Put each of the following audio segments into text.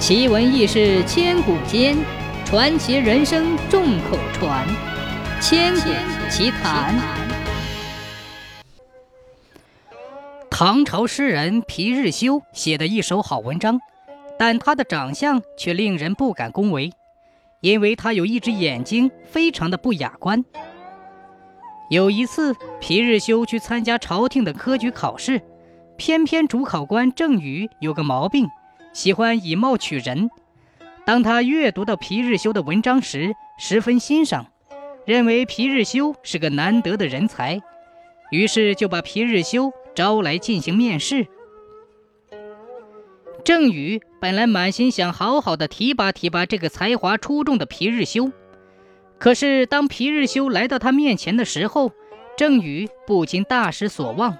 奇闻异事千古间，传奇人生众口传。千古奇谈。唐朝诗人皮日休写的一首好文章，但他的长相却令人不敢恭维，因为他有一只眼睛非常的不雅观。有一次，皮日休去参加朝廷的科举考试，偏偏主考官郑宇有个毛病。喜欢以貌取人。当他阅读到皮日休的文章时，十分欣赏，认为皮日休是个难得的人才，于是就把皮日休招来进行面试。郑宇本来满心想好好的提拔提拔这个才华出众的皮日休，可是当皮日休来到他面前的时候，郑宇不禁大失所望。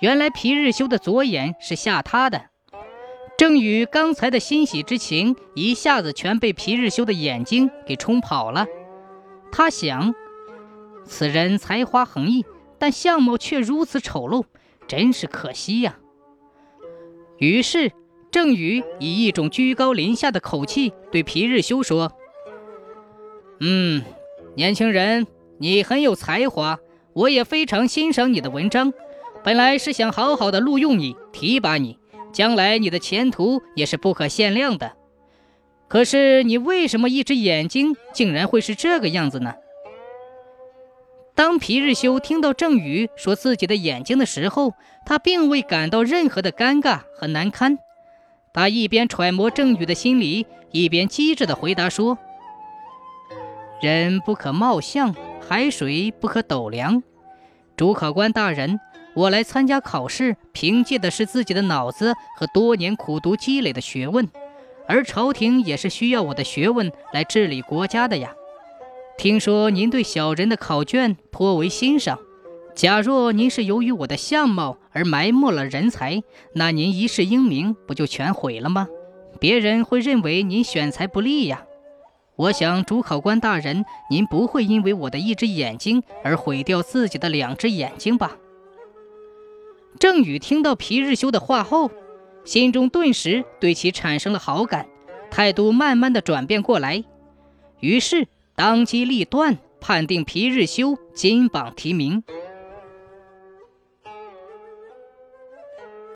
原来皮日休的左眼是下塌的。郑宇刚才的欣喜之情一下子全被皮日休的眼睛给冲跑了。他想，此人才华横溢，但相貌却如此丑陋，真是可惜呀。于是，郑宇以一种居高临下的口气对皮日休说：“嗯，年轻人，你很有才华，我也非常欣赏你的文章。本来是想好好的录用你，提拔你。”将来你的前途也是不可限量的，可是你为什么一只眼睛竟然会是这个样子呢？当皮日休听到郑宇说自己的眼睛的时候，他并未感到任何的尴尬和难堪。他一边揣摩郑宇的心理，一边机智地回答说：“人不可貌相，海水不可斗量。主考官大人。”我来参加考试，凭借的是自己的脑子和多年苦读积累的学问，而朝廷也是需要我的学问来治理国家的呀。听说您对小人的考卷颇为欣赏，假若您是由于我的相貌而埋没了人才，那您一世英名不就全毁了吗？别人会认为您选才不利呀。我想主考官大人，您不会因为我的一只眼睛而毁掉自己的两只眼睛吧？郑宇听到皮日休的话后，心中顿时对其产生了好感，态度慢慢的转变过来，于是当机立断，判定皮日休金榜题名。